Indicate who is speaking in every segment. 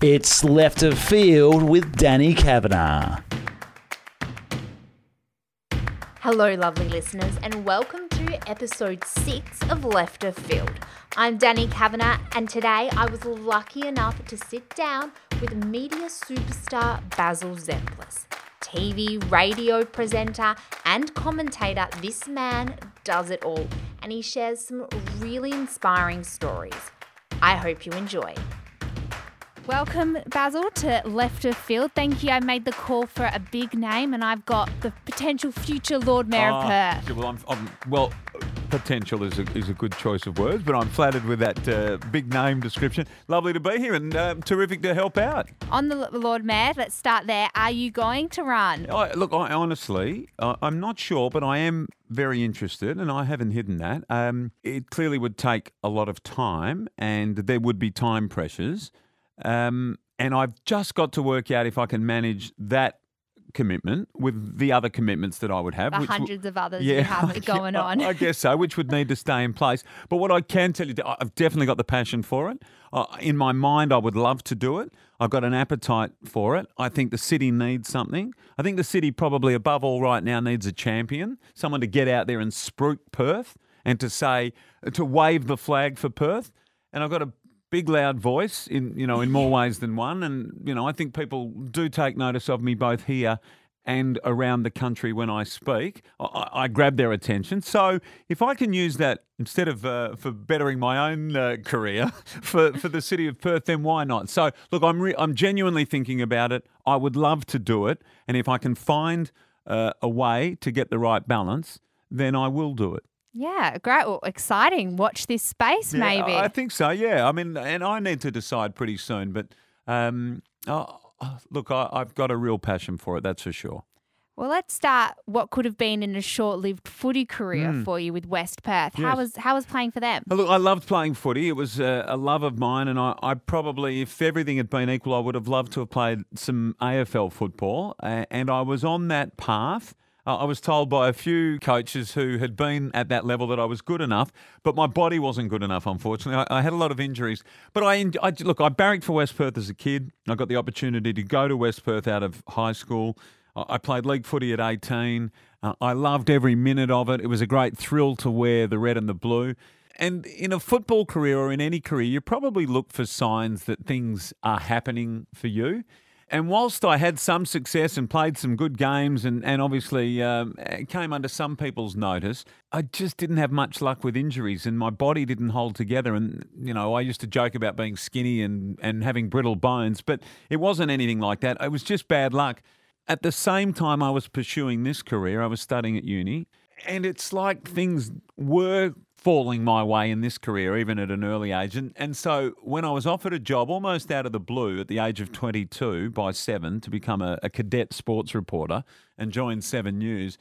Speaker 1: It's Left of Field with Danny Kavanagh.
Speaker 2: Hello, lovely listeners, and welcome to episode six of Left of Field. I'm Danny Kavanagh, and today I was lucky enough to sit down with media superstar Basil Zempilas. TV, radio presenter, and commentator, this man does it all, and he shares some really inspiring stories. I hope you enjoy. Welcome, Basil, to Left of Field. Thank you. I made the call for a big name, and I've got the potential future Lord Mayor of
Speaker 3: Ah,
Speaker 2: Perth.
Speaker 3: Well, I'm, I'm, well, potential is a, is a good choice of words, but I'm flattered with that uh, big name description. Lovely to be here and um, terrific to help out.
Speaker 2: On the L- Lord Mayor, let's start there. Are you going to run?
Speaker 3: I, look, I honestly, uh, I'm not sure, but I am very interested, and I haven't hidden that. Um, it clearly would take a lot of time, and there would be time pressures. Um, and I've just got to work out if I can manage that commitment with the other commitments that I would have.
Speaker 2: The
Speaker 3: which w-
Speaker 2: hundreds of others you have
Speaker 3: I-
Speaker 2: going
Speaker 3: I-
Speaker 2: on.
Speaker 3: I guess so, which would need to stay in place. But what I can tell you, I've definitely got the passion for it. Uh, in my mind, I would love to do it. I've got an appetite for it. I think the city needs something. I think the city, probably above all right now, needs a champion, someone to get out there and spruik Perth and to say, to wave the flag for Perth. And I've got a big loud voice in you know in more ways than one. And you know I think people do take notice of me both here and around the country when I speak. I, I grab their attention. So if I can use that instead of uh, for bettering my own uh, career for for the city of Perth then why not? So look I'm re- I'm genuinely thinking about it. I would love to do it. And if I can find uh, a way to get the right balance then I will do it
Speaker 2: Yeah, great. Well, exciting. Watch this space,
Speaker 3: Yeah,
Speaker 2: maybe.
Speaker 3: I think so. Yeah, I mean, and I need to decide pretty soon. But um, oh, oh, look, I, I've got a real passion for it. That's for sure.
Speaker 2: well, let's start what could have been in a short-lived footy career for you with West Perth. How
Speaker 3: Hmm.
Speaker 2: Was how was playing for them?
Speaker 3: Look, I loved playing footy. It was a, a love of mine, and I, I probably, if everything had been equal, I would have loved to have played some AFL football. Uh, and I was on that path. I was told by a few coaches who had been at that level that I was good enough, but my body wasn't good enough. Unfortunately, I, I had a lot of injuries. But I, I look, I barracked for West Perth as a kid. I got the opportunity to go to West Perth out of high school. I I played league footy at 18. Uh, I loved every minute of it. It was a great thrill to wear the red and the blue. And in a football career or in any career, you probably look for signs that things are happening for you. And whilst I had some success and played some good games and, and obviously um, came under some people's notice, I just didn't have much luck with injuries and my body didn't hold together. And, you know, I used to joke about being skinny and, and having brittle bones, but it wasn't anything like that. It was just bad luck. At the same time, I was pursuing this career, I was studying at uni, and it's like things were falling my way in this career, even at an early age. And, and so when I was offered a job almost out of the blue at the age of 22 by Seven to become a, a cadet sports reporter and join Seven News,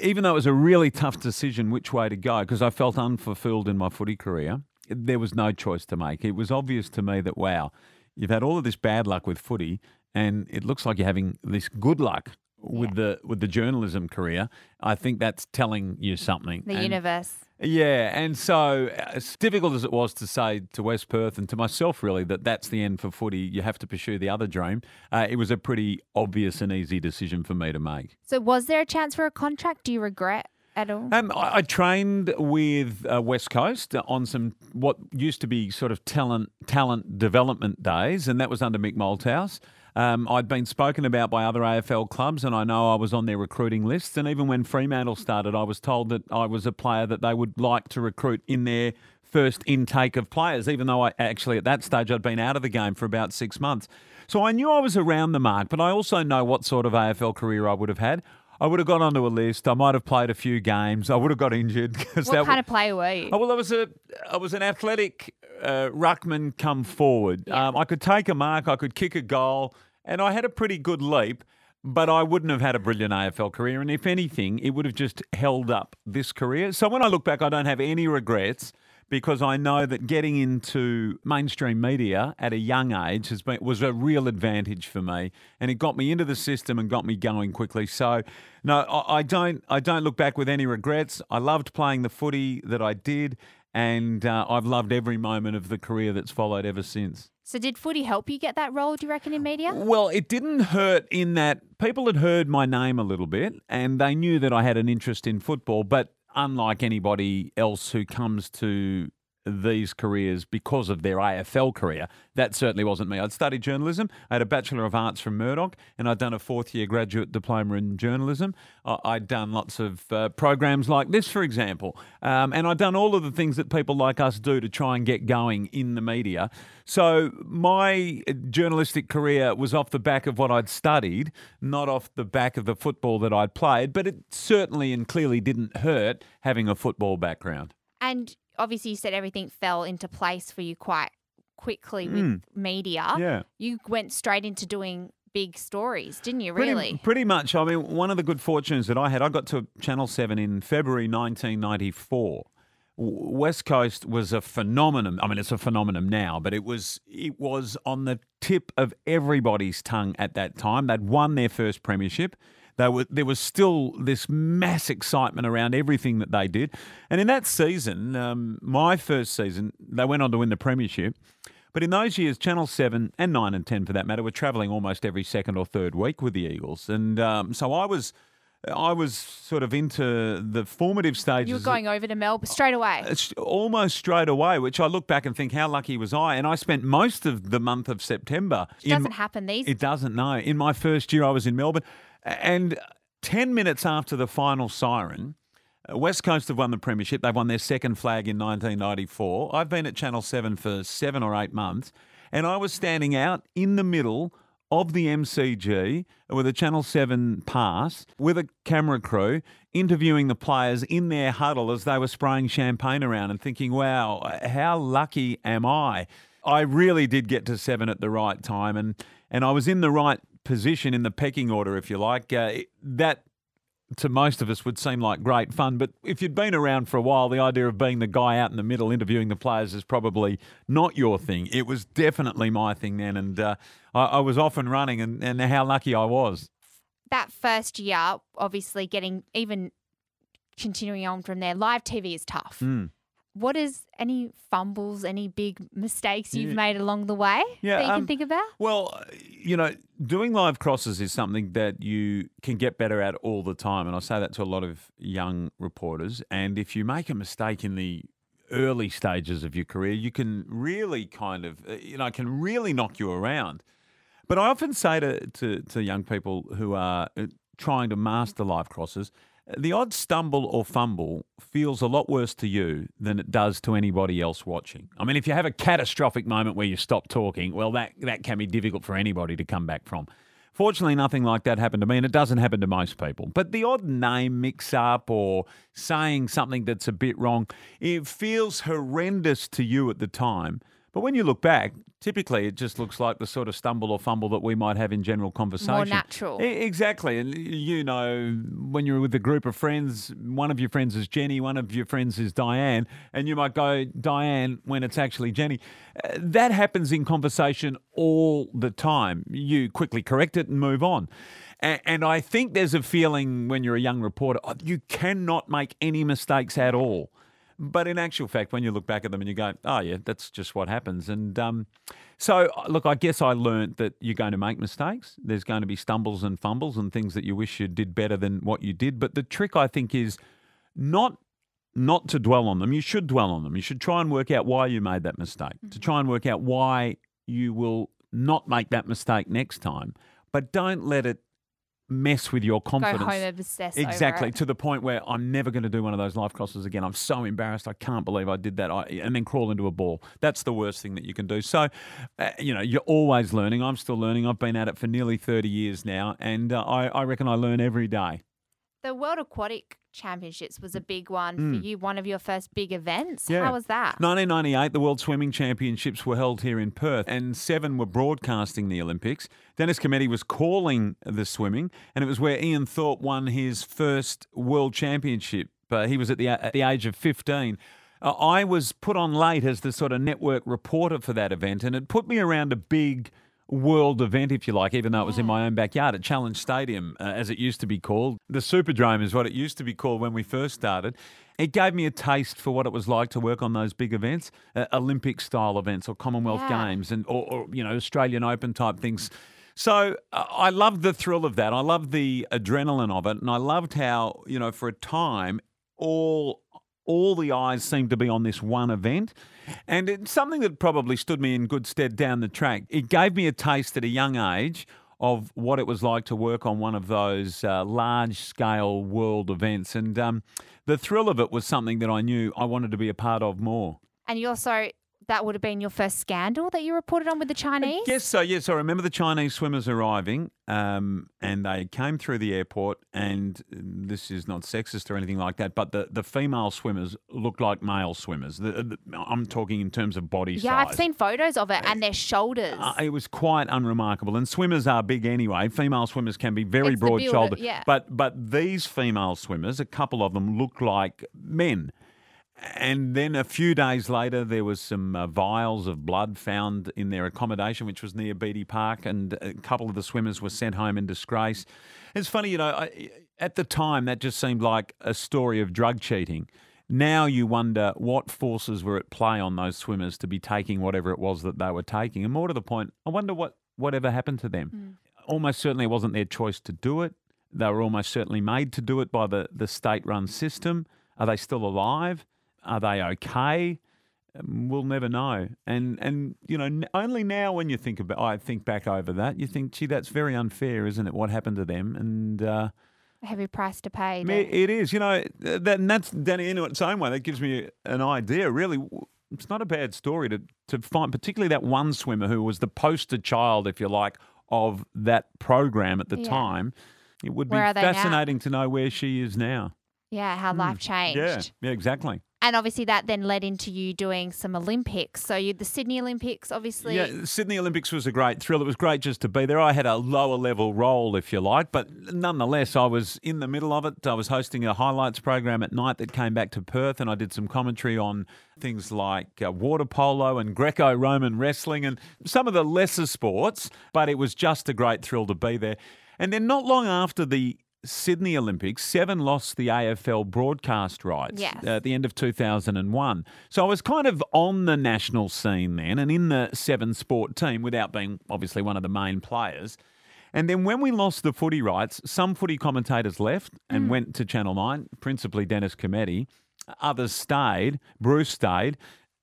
Speaker 3: even though it was a really tough decision which way to go because I felt unfulfilled in my footy career, there was no choice to make. It was obvious to me that, wow, you've had all of this bad luck with footy and it looks like you're having this good luck with the with the journalism career. I think that's telling you something.
Speaker 2: The
Speaker 3: And-
Speaker 2: universe.
Speaker 3: yeah, and so as difficult as it was to say to West Perth and to myself, really, that that's the end for footy, you have to pursue the other dream. Uh, it was a pretty obvious and easy decision for me to make.
Speaker 2: So, was there a chance for a contract? Do you regret at all?
Speaker 3: Um, I, I trained with uh, West Coast on some what used to be sort of talent talent development days, and that was under Mick Malthouse. Um, I'd been spoken about by other AFL clubs, and I know I was on their recruiting lists. And even when Fremantle started, I was told that I was a player that they would like to recruit in their first intake of players, even though I actually at that stage I'd been out of the game for about six months. So I knew I was around the mark, but I also know what sort of AFL career I would have had. I would have gone onto a list. I might have played a few games. I would have got injured because
Speaker 2: what kind of player were you?
Speaker 3: Oh, well, I was a I was an athletic uh, ruckman come forward. Um, I could take a mark, I could kick a goal, and I had a pretty good leap. But I wouldn't have had a brilliant AFL career, and if anything, it would have just held up this career. So when I look back, I don't have any regrets because I know that getting into mainstream media at a young age has been was a real advantage for me, and it got me into the system and got me going quickly. So, no, I, I don't I don't look back with any regrets. I loved playing the footy that I did, and uh, I've loved every moment of the career that's followed ever since.
Speaker 2: So did footy help you get that role, do you reckon, in media?
Speaker 3: Well, it didn't hurt in that people had heard my name a little bit and they knew that I had an interest in football, but unlike anybody else who comes to these careers because of their AFL career. That certainly wasn't me. I'd studied journalism. I had a Bachelor of Arts from Murdoch, and I'd done a fourth year graduate diploma in journalism. I'd done lots of uh, programs like this, for example, um, and I'd done all of the things that people like us do to try and get going in the media. So my journalistic career was off the back of what I'd studied, not off the back of the football that I'd played, but it certainly and clearly didn't hurt having a football background.
Speaker 2: And obviously you said everything fell into place for you quite quickly with
Speaker 3: Mm.
Speaker 2: media.
Speaker 3: Yeah.
Speaker 2: You went straight into doing big stories, didn't you?
Speaker 3: Pretty-
Speaker 2: Really?
Speaker 3: Pretty, much. I mean, one of the good fortunes that I had, I got to Channel 7 in February 1994. West Coast was a phenomenon. I mean, it's a phenomenon now, but it was it was on the tip of everybody's tongue at that time. They'd won their first premiership. They were, there was still this mass excitement around everything that they did. And in that season, um, my first season, they went on to win the premiership. But in those years, Channel 7 and 9 and 10 for that matter were travelling almost every second or third week with the Eagles. And um, so I was I was sort of into the formative stages.
Speaker 2: You were going over to Melbourne straight away.
Speaker 3: It's almost straight away, which I look back and think, how lucky was I? And I spent most of the month of September.
Speaker 2: It doesn't happen these
Speaker 3: It doesn't, no. In my first year, I was in Melbourne. And 10 minutes after the final siren, uh, West Coast have won the Premiership. They've won their second flag in 1994. I've been at Channel 7 for seven or eight months, and I was standing out in the middle of the MCG with a Channel 7 pass with a camera crew interviewing the players in their huddle as they were spraying champagne around and thinking, wow, how lucky am I? I really did get to seven at the right time, and, and I was in the right position in the pecking order, if you like. Uh, that to most of us would seem like great fun, but if you'd been around for a while, the idea of being the guy out in the middle interviewing the players is probably not your thing. It was definitely my thing then, and uh, I, I was off and running, and, and how lucky I was.
Speaker 2: that first year, obviously getting even continuing on from there, live TV is tough.
Speaker 3: Mm.
Speaker 2: What is any fumbles, any big mistakes you've
Speaker 3: Yeah.
Speaker 2: made along the way
Speaker 3: Yeah,
Speaker 2: that you can
Speaker 3: um,
Speaker 2: think about?
Speaker 3: Well, you know, doing live crosses is something that you can get better at all the time. And I say that to a lot of young reporters. And if you make a mistake in the early stages of your career, you can really kind of, uh, you know, can really knock you around. But I often say to, to, to young people who are uh, trying to master live crosses, the odd stumble or fumble feels a lot worse to you than it does to anybody else watching. I mean, if you have a catastrophic moment where you stop talking, well, that, that can be difficult for anybody to come back from. Fortunately, nothing like that happened to me, and it doesn't happen to most people. But the odd name mix up or saying something that's a bit wrong, it feels horrendous to you at the time. But when you look back, typically it just looks like the sort of stumble or fumble that we might have in general conversation.
Speaker 2: More natural.
Speaker 3: E- Exactly. And you know, when you're with a group of friends, one of your friends is Jenny, one of your friends is Diane, and you might go Diane when it's actually Jenny. Uh, That happens in conversation all the time. You quickly correct it and move on. A- And I think there's a feeling when you're a young reporter, oh, you cannot make any mistakes at all. But in actual fact, when you look back at them and you go, oh, yeah, that's just what happens. And um, so, look, I guess I learned that you're going to make mistakes. There's going to be stumbles and fumbles and things that you wish you did better than what you did. But the trick, I think, is not not to dwell on them. You should dwell on them. You should try and work out why you made that mistake, to try and work out why you will not make that mistake next time. But don't let it mess with your confidence.
Speaker 2: Go home obsessed
Speaker 3: Exactly to the point where I'm never going to do one of those life crosses again. I'm so embarrassed. I can't believe I did that. I, and then crawl into a ball. That's the worst thing that you can do. So, uh, you know, you're always learning. I'm still learning. I've been at it for nearly 30 years now, and uh, I, I reckon I learn every day.
Speaker 2: The World Aquatic Championships was a big one for you, one of your first big events.
Speaker 3: Mm. Yeah.
Speaker 2: How was that?
Speaker 3: 1998, the World Swimming Championships were held here in Perth, and Seven were broadcasting the Olympics. Dennis Cometti was calling the swimming, and it was where Ian Thorpe won his first World Championship. Uh, he was at the at the age of 15. Uh, I was put on late as the sort of network reporter for that event, and it put me around a big world event, if you like, even though it was in my own backyard at Challenge Stadium, uh, as it used to be called. The Superdrome is what it used to be called when we first started. It gave me a taste for what it was like to work on those big events, uh, Olympic style events or Commonwealth
Speaker 2: Yeah.
Speaker 3: Games and or, or you know Australian Open type things. So uh, I loved the thrill of that. I loved the adrenaline of it, and I loved how you know for a time all all the eyes seemed to be on this one event. And it's something that probably stood me in good stead down the track. It gave me a taste at a young age of what it was like to work on one of those uh, large scale world events. And um, the thrill of it was something that I knew I wanted to be a part of more.
Speaker 2: And you also, that would have been your first scandal that you reported on with the Chinese?
Speaker 3: Yes, so yes, I remember the Chinese swimmers arriving, um, and they came through the airport. And this is not sexist or anything like that, but the, the female swimmers looked like male swimmers. The, the, I'm talking in terms of body
Speaker 2: Yeah,
Speaker 3: size.
Speaker 2: Yeah, I've seen photos of it and their shoulders.
Speaker 3: Uh, it was quite unremarkable, and swimmers are big anyway. Female swimmers can be very
Speaker 2: It's
Speaker 3: broad shouldered,
Speaker 2: yeah.
Speaker 3: but but these female swimmers, a couple of them, look like men. And then a few days later, there was some uh, vials of blood found in their accommodation, which was near Beatty Park, and a couple of the swimmers were sent home in disgrace. It's funny, you know, I, at the time that just seemed like a story of drug cheating. Now you wonder what forces were at play on those swimmers to be taking whatever it was that they were taking. And more to the point, I wonder what whatever happened to them. Almost certainly it wasn't their choice to do it. They were almost certainly made to do it by the, the state run system. Are they still alive? Are they okay? Um, We'll never know. And and you know, only now when you think about, I think back over that, you think, gee, that's very unfair, isn't it? What happened to them? And uh,
Speaker 2: A heavy price to pay.
Speaker 3: It is, you know, that, and that's Danny in its own way. That gives me an idea. Really, it's not a bad story to to find, particularly that one swimmer who was the poster child, if you like, of that program at the
Speaker 2: Yeah.
Speaker 3: time. It would be
Speaker 2: Where are they now?
Speaker 3: fascinating to know where she is now.
Speaker 2: yeah, how life changed.
Speaker 3: Yeah, yeah, exactly.
Speaker 2: And obviously that then led into you doing some Olympics. So you the Sydney Olympics, obviously.
Speaker 3: Yeah, Sydney Olympics was a great thrill. It was great just to be there. I had a lower level role, if you like, but nonetheless, I was in the middle of it. I was hosting a highlights program at night that came back to Perth, and I did some commentary on things like uh, water polo and Greco Roman wrestling and some of the lesser sports, but it was just a great thrill to be there. And then, not long after the Sydney Olympics, Seven lost the AFL broadcast rights
Speaker 2: Yes.
Speaker 3: uh, at the end of 2001. So I was kind of on the national scene then and in the Seven sport team without being obviously one of the main players. And then when we lost the footy rights, some footy commentators left and went to Channel 9, principally Dennis Cometti. Others stayed. Bruce stayed.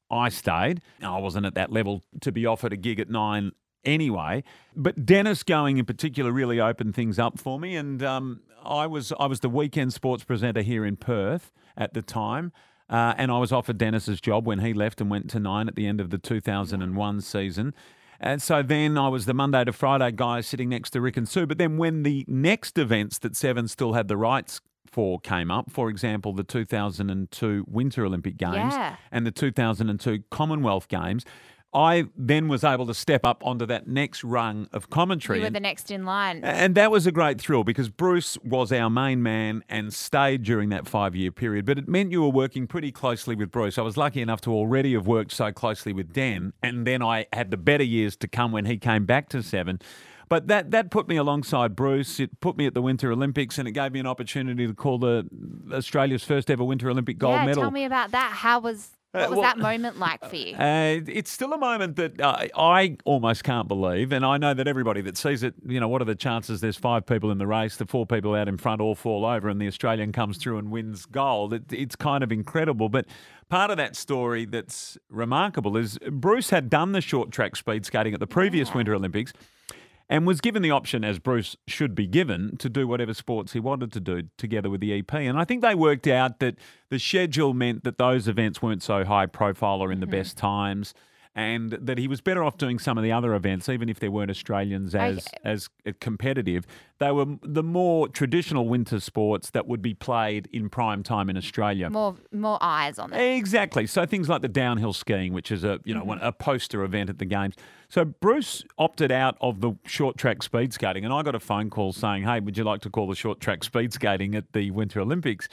Speaker 3: I stayed. I wasn't at that level to be offered a gig at nine anyway. But Dennis going in particular really opened things up for me, and um, I was I was the weekend sports presenter here in Perth at the time. Uh, and I was offered Dennis's job when he left and went to nine at the end of the 2001 season. And so then I was the Monday to Friday guy sitting next to Rick and Sue. But then when the next events that Seven still had the rights for came up, for example, the 2002 Winter Olympic Games
Speaker 2: Yeah.
Speaker 3: and the 2002 Commonwealth Games, I then was able to step up onto that next rung of commentary.
Speaker 2: You were
Speaker 3: And-
Speaker 2: the next in line.
Speaker 3: and that was a great thrill because Bruce was our main man and stayed during that five year period. But it meant you were working pretty closely with Bruce. I was lucky enough to already have worked so closely with Dan. And then I had the better years to come when he came back to Seven. But that, that put me alongside Bruce. It put me at the Winter Olympics and it gave me an opportunity to call the Australia's first ever Winter Olympic gold
Speaker 2: yeah,
Speaker 3: medal.
Speaker 2: tell me about that. How was what
Speaker 3: Uh,
Speaker 2: was
Speaker 3: well-
Speaker 2: that moment like for you?
Speaker 3: Uh, it's still a moment that uh, I almost can't believe, and I know that everybody that sees it, you know, what are the chances? There's five people in the race, the four people out in front all fall over, and the Australian comes through and wins gold. It, it's kind of incredible, but part of that story that's remarkable is Bruce had done the short track speed skating at the previous Winter Olympics. And was given the option, as Bruce should be given, to do whatever sports he wanted to do together with the EP. And I think they worked out that the schedule meant that those events weren't so high profile or in the mm-hmm. best times, and that he was better off doing some of the other events, even if there weren't Australians as
Speaker 2: Okay.
Speaker 3: as competitive. They were the more traditional winter sports that would be played in prime time in Australia.
Speaker 2: More more eyes on it.
Speaker 3: Exactly. So things like the downhill skiing, which is a you know
Speaker 2: Mm-hmm.
Speaker 3: a poster event at the games. So Bruce opted out of the short track speed skating, and I got a phone call saying, "Hey, would you like to call the short track speed skating at the Winter Olympics?"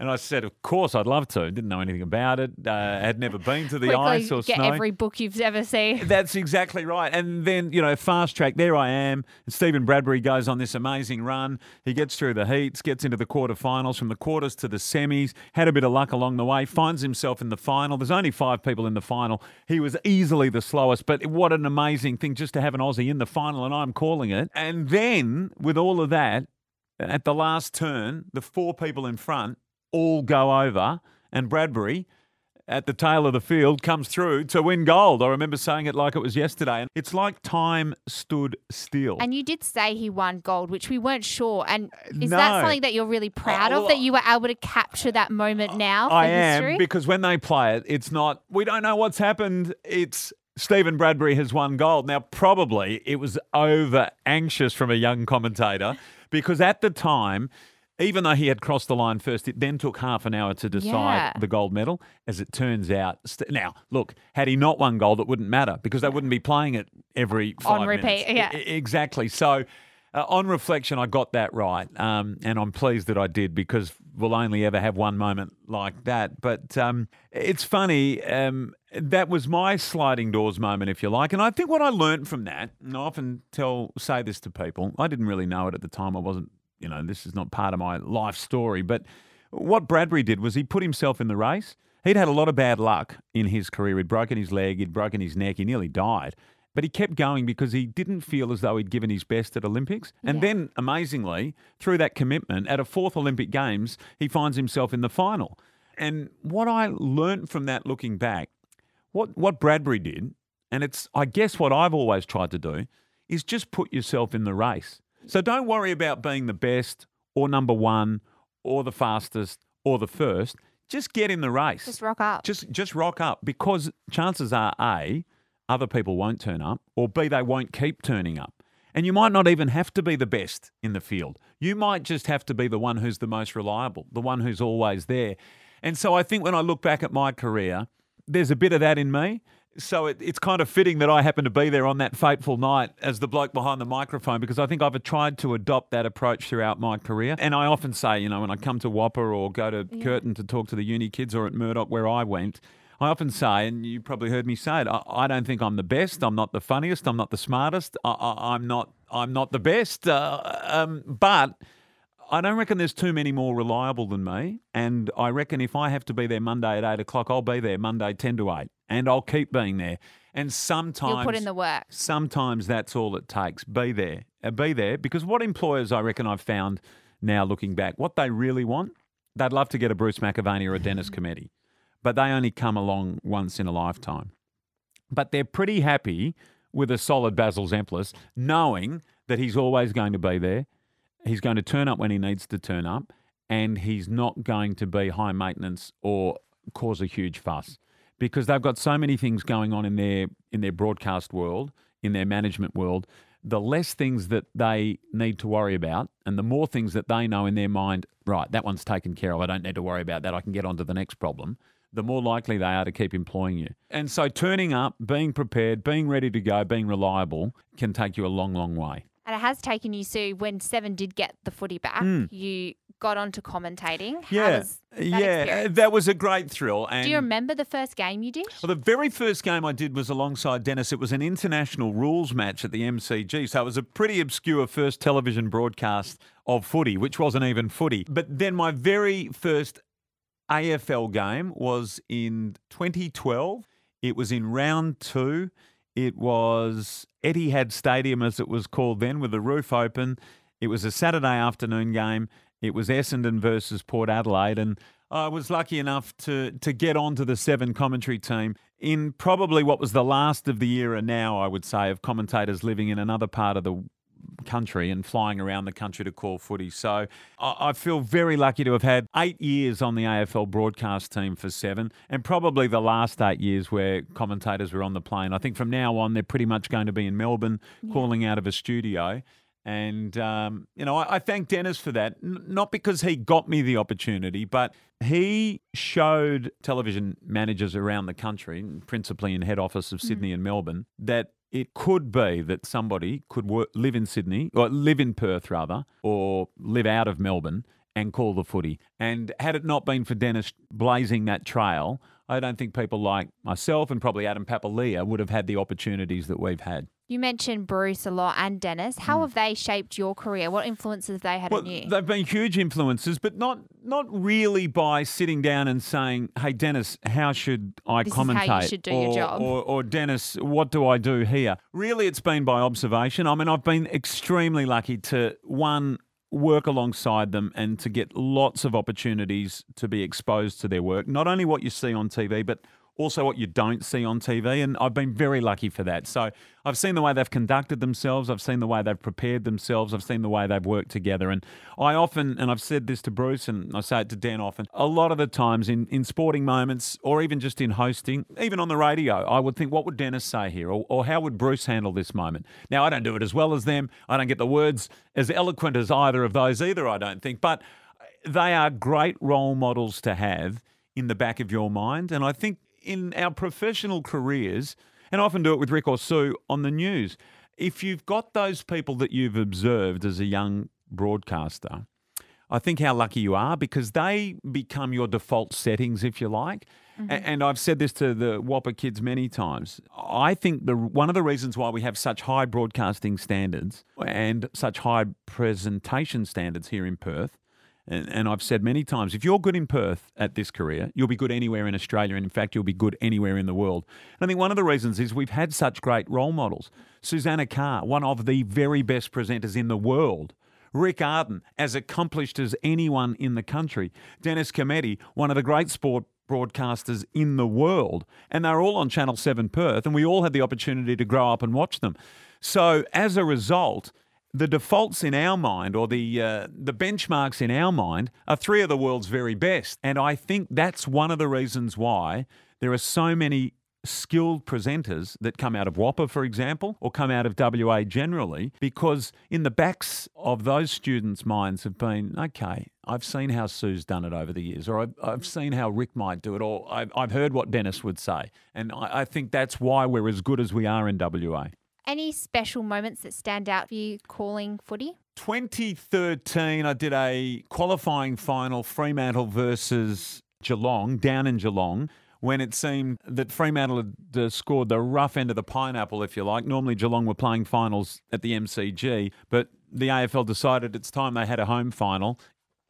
Speaker 3: And I said, of course, I'd love to. Didn't know anything about it. Uh, had never been to the
Speaker 2: Quickly
Speaker 3: ice or
Speaker 2: get
Speaker 3: snow.
Speaker 2: every book you've ever seen.
Speaker 3: That's exactly right. And then, you know, fast track, there I am. And Stephen Bradbury goes on this amazing run. He gets through the heats, gets into the quarterfinals, from the quarters to the semis, had a bit of luck along the way, finds himself in the final. There's only five people in the final. He was easily the slowest, but what an amazing thing just to have an Aussie in the final, and I'm calling it. And then, with all of that, at the last turn, the four people in front all go over, and Bradbury at the tail of the field comes through to win gold. I remember saying it like it was yesterday. And it's like time stood still.
Speaker 2: And you did say he won gold, which we weren't sure. And is
Speaker 3: no.
Speaker 2: that something that you're really proud oh,
Speaker 3: well,
Speaker 2: of that you were able to capture that moment now for
Speaker 3: I
Speaker 2: history?
Speaker 3: am because when they play it, it's not, we don't know what's happened. It's Stephen Bradbury has won gold. Now, probably it was over anxious from a young commentator because at the time, even though he had crossed the line first, it then took half an hour to decide
Speaker 2: Yeah.
Speaker 3: the gold medal. As it turns out, st- now look, had he not won gold, it wouldn't matter because they wouldn't be playing it every five
Speaker 2: repeat,
Speaker 3: minutes.
Speaker 2: yeah.
Speaker 3: E- exactly. So, uh, on reflection, I got that right, um, and I'm pleased that I did because we'll only ever have one moment like that. But um, it's funny. Um, that was my sliding doors moment, if you like, and I think what I learned from that, and I often tell say this to people. I didn't really know it at the time. I wasn't you know, this is not part of my life story. But what Bradbury did was he put himself in the race. He'd had a lot of bad luck in his career. He'd broken his leg, he'd broken his neck, he nearly died. But he kept going because he didn't feel as though he'd given his best at Olympics. And
Speaker 2: Yeah.
Speaker 3: then, amazingly, through that commitment, at a fourth Olympic Games, he finds himself in the final. And what I learned from that looking back, what, what Bradbury did, and it's, I guess, what I've always tried to do, is just put yourself in the race. So don't worry about being the best or number one or the fastest or the first. Just get in the race.
Speaker 2: Just rock up.
Speaker 3: Just just rock up because chances are A, other people won't turn up, or B, they won't keep turning up. And you might not even have to be the best in the field. You might just have to be the one who's the most reliable, the one who's always there. And so I think when I look back at my career, there's a bit of that in me. So it, it's kind of fitting that I happen to be there on that fateful night as the bloke behind the microphone because I think I've tried to adopt that approach throughout my career. And I often say, you know, when I come to WAAPA or go to Curtin to talk to the uni kids or at Murdoch where I went, I often say, and you probably heard me say it, I, I don't think I'm the best. I'm not the funniest. I'm not the smartest. I, I, I'm not. I'm not the best. Uh, um, but I don't reckon there's too many more reliable than me. And I reckon if I have to be there Monday at eight o'clock, I'll be there Monday ten to eight, and I'll keep being there. And sometimes
Speaker 2: You'll put in the work.
Speaker 3: Sometimes that's all it takes. Be there. Uh, Be there. Because what employers, I reckon, I've found now looking back, what they really want, they'd love to get a Bruce McAvaney or a Dennis Cometti, but they only come along once in a lifetime. But they're pretty happy with a solid Basil Zempilas, knowing that he's always going to be there. He's going to turn up when he needs to turn up, and he's not going to be high maintenance or cause a huge fuss because they've got so many things going on in their in their broadcast world, in their management world. The less things that they need to worry about, and the more things that they know in their mind, right, that one's taken care of. I don't need to worry about that. I can get on to the next problem. The more likely they are to keep employing you. And so turning up, being prepared, being ready to go, being reliable can take you a long, long way.
Speaker 2: And it has taken you, Sue, when Seven did get the footy back, hmm. you got onto commentating. How.
Speaker 3: Yeah.
Speaker 2: was that
Speaker 3: yeah.
Speaker 2: experience?
Speaker 3: That was a great thrill. And
Speaker 2: Do you remember the first game you did?
Speaker 3: Well, the very first game I did was alongside Dennis. It was an international rules match at the MCG. So it was a pretty obscure first television broadcast of footy, which wasn't even footy. But then my very first AFL game was in 2012. It was in round two. It was Etihad Stadium, as it was called then, with the roof open. It was a Saturday afternoon game. It was Essendon versus Port Adelaide, and I was lucky enough to to get onto the seven commentary team in probably what was the last of the era now, I would say, of commentators living in another part of the country and flying around the country to call footy. So I, I feel very lucky to have had eight years on the AFL broadcast team for seven, and probably the last eight years where commentators were on the plane. I think from now on, they're pretty much going to be in Melbourne calling out of a studio. And, um, you know, I, I thank Dennis for that. N- not because he got me the opportunity, but he showed television managers around the country, principally in head office of Sydney and Melbourne, that it could be that somebody could work, live in Sydney, or live in Perth rather, or live out of Melbourne and call the footy. And had it not been for Dennis blazing that trail, I don't think people like myself and probably Adam Papalia would have had the opportunities that we've had.
Speaker 2: You mentioned Bruce a lot and Dennis. How mm. have they shaped your career? What influences have they had.
Speaker 3: Well,
Speaker 2: on you?
Speaker 3: they've been huge influences, but not not really by sitting down and saying, "Hey, Dennis, how should I
Speaker 2: This is how you should do your job.
Speaker 3: Or, or Dennis, what do I do here? Really, it's been by observation. I mean, I've been extremely lucky to one work alongside them and to get lots of opportunities to be exposed to their work. Not only what you see on TV, but also what you don't see on TV. And I've been very lucky for that. So I've seen the way they've conducted themselves. I've seen the way they've prepared themselves. I've seen the way they've worked together. And I often, and I've said this to Bruce and I say it to Dan often, a lot of the times in, in sporting moments or even just in hosting, even on the radio, I would think, what would Dennis say here? Or, or how would Bruce handle this moment? Now, I don't do it as well as them. I don't get the words as eloquent as either of those either, I don't think. But uh, they are great role models to have in the back of your mind. And I think in our professional careers, and I often do it with Rick or Sue on the news, if you've got those people that you've observed as a young broadcaster, I think how lucky you are because they become your default settings, if you like. A- mm-hmm. And I've said this to the WAAPA kids many times. I think the one of the reasons why we have such high broadcasting standards and such high presentation standards here in Perth and, and I've said many times, if you're good in Perth at this career, you'll be good anywhere in Australia. And in fact, you'll be good anywhere in the world. And I think one of the reasons is we've had such great role models. Susanna Carr, one of the very best presenters in the world. Rick Ardon, as accomplished as anyone in the country. Dennis Cometti, one of the great sport broadcasters in the world. And they're all on Channel 7 Perth, and we all had the opportunity to grow up and watch them. So as a result, the defaults in our mind or the uh, the benchmarks in our mind are three of the world's very best and i think that's one of the reasons why there are so many skilled presenters that come out of WAAPA, for example, or come out of WA generally, because in the backs of those students' minds have been, okay, I've seen how Sue's done it over the years, or I've, I've seen how Rick might do it, or I've, I've heard what Dennis would say. And I, I think that's why we're as good as we are in WA.
Speaker 2: Any special moments that stand out for you calling footy?
Speaker 3: 2013, I did a qualifying final, Fremantle versus Geelong, down in Geelong, when it seemed that Fremantle had uh, scored the rough end of the pineapple, if you like. Normally, Geelong were playing finals at the MCG, but the AFL decided it's time they had a home final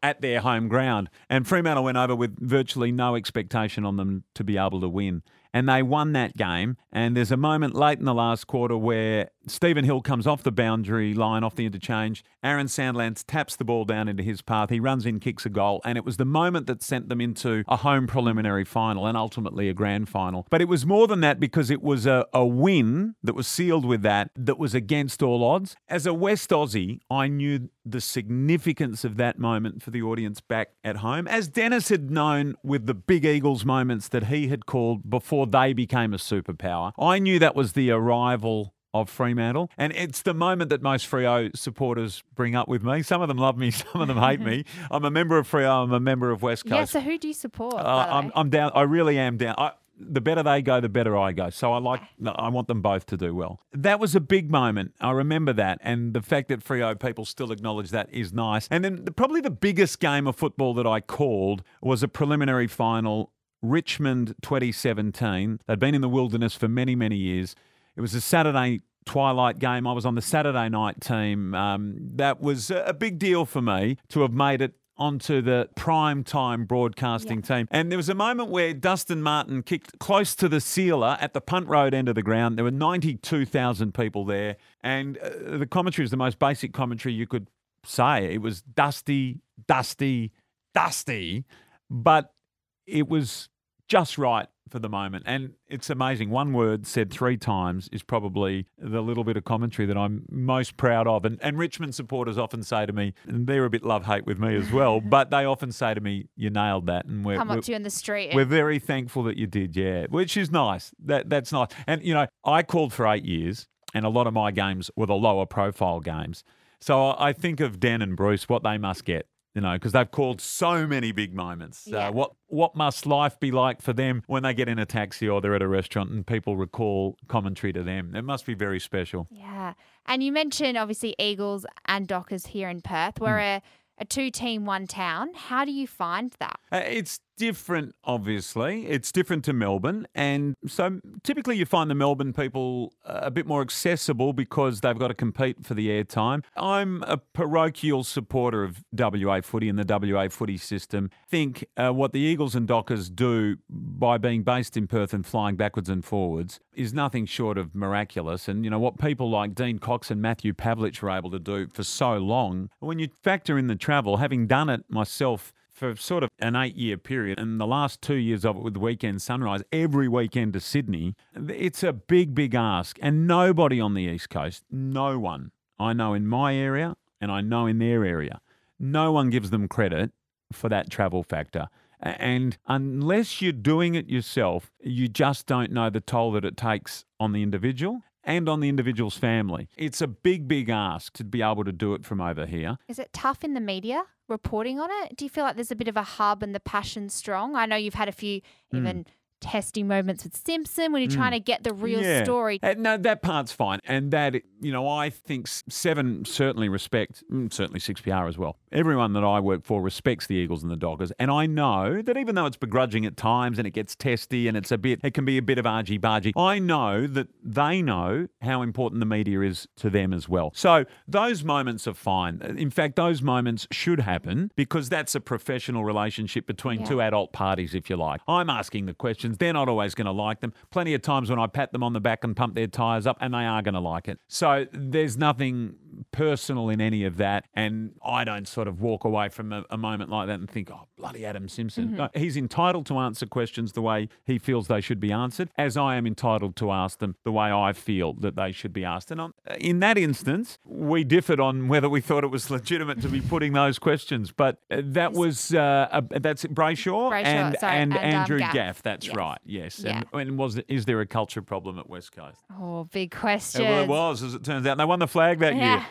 Speaker 3: at their home ground. And Fremantle went over with virtually no expectation on them to be able to win. And they won that game. And there's a moment late in the last quarter where Stephen Hill comes off the boundary line, off the interchange. Aaron Sandlands taps the ball down into his path. He runs in, kicks a goal. And it was the moment that sent them into a home preliminary final and ultimately a grand final. But it was more than that because it was a, a win that was sealed with that, that was against all odds. As a West Aussie, I knew the significance of that moment for the audience back at home, as Dennis had known with the Big Eagles moments that he had called before they became a superpower. I knew that was the arrival of Fremantle. And it's the moment that most Freo supporters bring up with me. Some of them love me, some of them hate me. I'm a member of Freo, I'm a member of West Coast.
Speaker 2: Yeah, so who do you support?
Speaker 3: Uh, I'm. I'm down. I really am down. I, the better they go, the better I go. So I like. I want them both to do well. That was a big moment. I remember that, and the fact that Freo people still acknowledge that is nice. And then the, probably the biggest game of football that I called was a preliminary final. Richmond 2017. They'd been in the wilderness for many, many years. It was a Saturday twilight game. I was on the Saturday night team. Um, that was a big deal for me to have made it onto the prime time broadcasting team. And there was a moment where Dustin Martin kicked close to the sealer at the punt road end of the ground. There were 92,000 people there. And uh, the commentary was the most basic commentary you could say. It was dusty, dusty, dusty, but it was just right for the moment. And it's amazing. One word said three times is probably the little bit of commentary that I'm most proud of. And, and Richmond supporters often say to me, and they're a bit love hate with me as well, but they often say to me, You nailed that. And we're,
Speaker 2: Come up to you in the street.
Speaker 3: we're very thankful that you did, yeah, which is nice. That That's nice. And, you know, I called for eight years, and a lot of my games were the lower profile games. So I I think of Dan and Bruce, what they must get. You know, because they've called so many big moments.
Speaker 2: Yeah.
Speaker 3: Uh, what what must life be like for them when they get in a taxi or they're at a restaurant and people recall commentary to them? It must be very special.
Speaker 2: yeah. And you mentioned obviously Eagles and Dockers here in Perth. We're
Speaker 3: Hmm.
Speaker 2: a, a two team, one town. How do you find that?
Speaker 3: Uh, it's different, obviously. It's different to Melbourne. And so typically you find the Melbourne people uh, a bit more accessible because they've got to compete for the airtime. I'm a parochial supporter of WA footy and the WA footy system. Think uh, what the Eagles and Dockers do by being based in Perth and flying backwards and forwards is nothing short of miraculous. And, you know, what people like Dean Cox and Matthew Pavlich were able to do for so long, when you factor in the travel, having done it myself for sort of an eight year period, and the last two years of it with Weekend Sunrise, every weekend to Sydney, it's a big, big ask. And nobody on the East Coast, no one I know in my area and I know in their area, no one gives them credit for that travel factor. And unless you're doing it yourself, you just don't know the toll that it takes on the individual and on the individual's family. It's a big, big ask to be able to do it from over here.
Speaker 2: Is it tough in the media reporting on it? Do you feel like there's a bit of a hub and the passion strong? I know you've had a few
Speaker 3: Hmm.
Speaker 2: even testing moments with Simpson when you're trying to get the real
Speaker 3: Yeah.
Speaker 2: story.
Speaker 3: Uh, no, that part's fine. And that, you know, I think Seven certainly respect, mm, certainly 6PR as well. Everyone that I work for respects the Eagles and the Dockers. And I know that even though it's begrudging at times and it gets testy and it's a bit, it can be a bit of argy bargy, I know that they know how important the media is to them as well. So those moments are fine. In fact, those moments should happen because that's a professional relationship between
Speaker 2: Yeah.
Speaker 3: two adult parties, if you like. I'm asking the questions. They're not always going to like them. Plenty of times when I pat them on the back and pump their tyres up, and they are going to like it. So there's nothing personal in any of that. And I don't sort of walk away from a, a moment like that and think, oh, bloody Adam Simpson. No, he's entitled to answer questions the way he feels they should be answered, as I am entitled to ask them the way I feel that they should be asked. And on, in that instance, we differed on whether we thought it was legitimate to be putting those questions. But uh, that was, uh, a, that's Brayshaw,
Speaker 2: Brayshaw,
Speaker 3: and, and,
Speaker 2: and, um,
Speaker 3: Andrew
Speaker 2: Gaff.
Speaker 3: Gaff. That's
Speaker 2: Yes.
Speaker 3: right. Yes.
Speaker 2: Yeah.
Speaker 3: And, and was is there a culture problem at West Coast?
Speaker 2: Oh, big question.
Speaker 3: Yeah, well, it was, as it turns out. They won the flag that
Speaker 2: Yeah.
Speaker 3: year.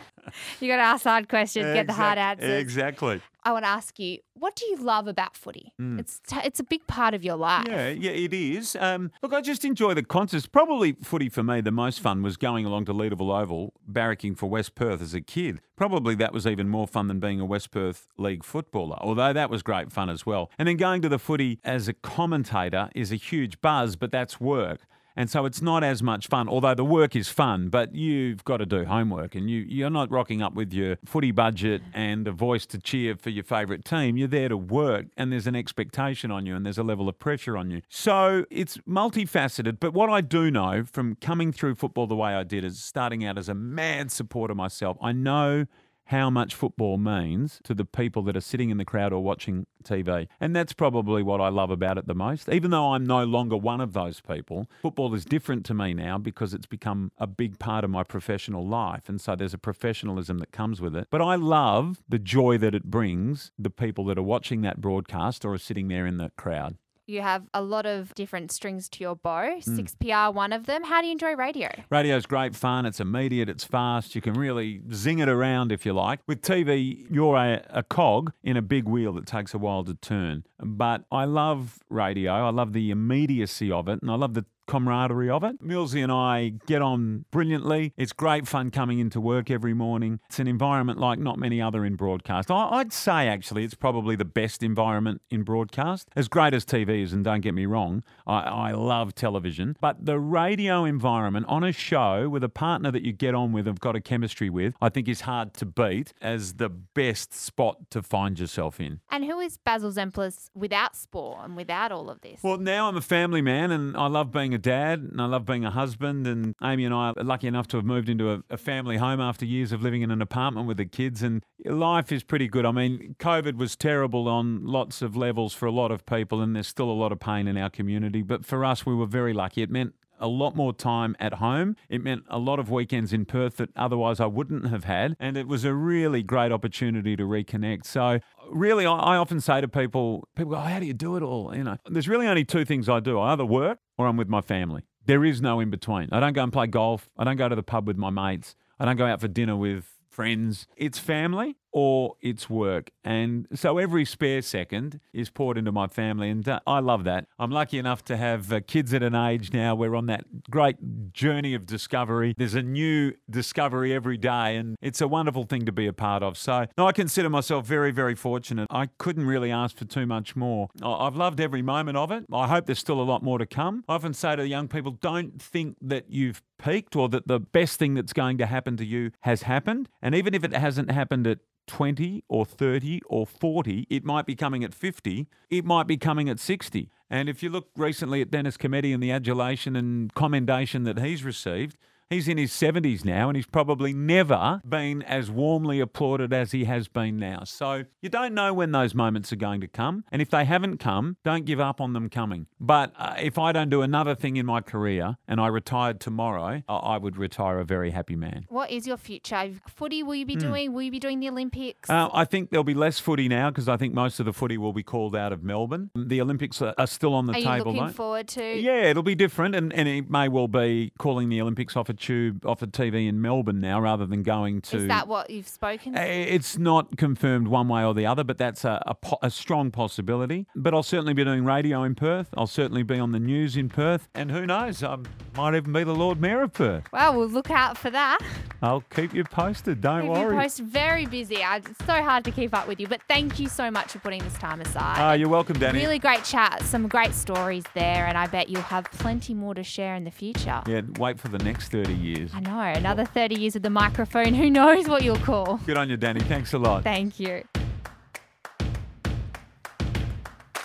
Speaker 2: You got to ask hard questions, get the hard answers.
Speaker 3: Exactly.
Speaker 2: I want to ask you, what do you love about footy? It's t- it's a big part of your life.
Speaker 3: Mm. Yeah, yeah, it is. Um, look, I just enjoy the concerts. Probably footy for me, the most fun was going along to Leederville Oval, barracking for West Perth as a kid. Probably that was even more fun than being a West Perth League footballer, although that was great fun as well. And then going to the footy as a commentator is a huge buzz, but that's work. And so it's not as much fun, although the work is fun, but you've got to do homework and you, you're not rocking up with your footy budget and a voice to cheer for your favourite team. You're there to work and there's an expectation on you and there's a level of pressure on you. So it's multifaceted. But what I do know from coming through football the way I did is starting out as a mad supporter myself, I know how much football means to the people that are sitting in the crowd or watching TV. And that's probably what I love about it the most. Even though I'm no longer one of those people, football is different to me now because it's become a big part of my professional life. And so there's a professionalism that comes with it. But I love the joy that it brings the people that are watching that broadcast or are sitting there in the crowd.
Speaker 2: You have a lot of different strings to your bow.
Speaker 3: Hmm.
Speaker 2: 6PR, one of them. How do you enjoy radio?
Speaker 3: Radio's great fun. It's immediate. It's fast. You can really zing it around if you like. With TV, you're a, a cog in a big wheel that takes a while to turn. But I love radio. I love the immediacy of it, and I love the camaraderie of it. Millsy and I get on brilliantly. It's great fun coming into work every morning. It's an environment like not many other in broadcast. I, I'd say actually it's probably the best environment in broadcast. As great as TV is, and don't get me wrong, I, I love television, but the radio environment on a show with a partner that you get on with, have got a chemistry with, I think is hard to beat as the best spot to find yourself in.
Speaker 2: And who is Basil Zempilas without sport and without all of this?
Speaker 3: Well, now I'm a family man and I love being a dad and I love being a husband. And Amy and I are lucky enough to have moved into a, a family home after years of living in an apartment with the kids. And life is pretty good. I mean, COVID was terrible on lots of levels for a lot of people, and there's still a lot of pain in our community. But for us, we were very lucky. It meant a lot more time at home. It meant a lot of weekends in Perth that otherwise I wouldn't have had. And it was a really great opportunity to reconnect. So, really, I, often say to people, people go, oh, How do you do it all? You know, there's really only two things I do I either work or I'm with my family. There is no in between. I don't go and play golf. I don't go to the pub with my mates. I don't go out for dinner with friends. It's family or it's work. And so every spare second is poured into my family, and uh, I love that. I'm lucky enough to have uh, kids at an age now where on that great journey of discovery. There's a new discovery every day, and it's a wonderful thing to be a part of. So no, I consider myself very, very fortunate. I couldn't really ask for too much more. I've loved every moment of it. I hope there's still a lot more to come. I often say to young people, don't think that you've peaked or that the best thing that's going to happen to you has happened. And even if it hasn't happened at 20 or 30 or 40, it might be coming at 50, it might be coming at 60. And if you look recently at Dennis Cometti and the adulation and commendation that he's received, He's in his 70s now and he's probably never been as warmly applauded as he has been now. So you don't know when those moments are going to come. And if they haven't come, don't give up on them coming. But uh, if I don't do another thing in my career and I retired tomorrow, I, I would retire a very happy man.
Speaker 2: What is your future? Footy will you be doing? Will you be doing the Olympics?
Speaker 3: Hmm. Uh, I think there'll be less footy now because I think most of the footy will be called out of Melbourne. The Olympics are, are still on the
Speaker 2: Are you
Speaker 3: table,
Speaker 2: looking
Speaker 3: though.
Speaker 2: forward to?
Speaker 3: Yeah, it'll be different, and, and it may well be calling the Olympics off a tube, off a TV in Melbourne now, rather than going to.
Speaker 2: Is that what you've spoken? To?
Speaker 3: It's not confirmed one way or the other, but that's a, a, po- a strong possibility. But I'll certainly be doing radio in Perth. I'll certainly be on the news in Perth, and who knows, I might even be the Lord Mayor of Perth.
Speaker 2: Well, we'll look out for that.
Speaker 3: I'll keep you posted. Don't
Speaker 2: Keep
Speaker 3: worry.
Speaker 2: you post very busy. I- It's so hard to keep up with you, but thank you so much for putting this time aside.
Speaker 3: Ah, you're welcome, Danny.
Speaker 2: Really great chat, some great stories there, and I bet you'll have plenty more to share in the future.
Speaker 3: Yeah, wait for the next 30 years.
Speaker 2: I know, another 30 years of the microphone, who knows what you'll call.
Speaker 3: Good on you, Danny. Thanks a lot.
Speaker 2: Thank you.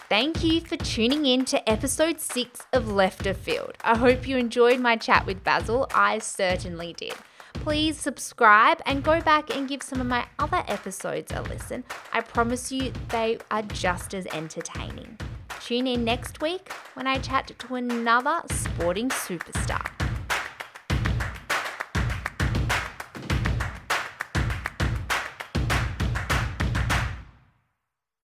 Speaker 2: Thank you for tuning in to episode six of Left of Field. I hope you enjoyed my chat with Basil. I certainly did. Please subscribe and go back and give some of my other episodes a listen. I promise you they are just as entertaining. Tune in next week when I chat to another sporting superstar.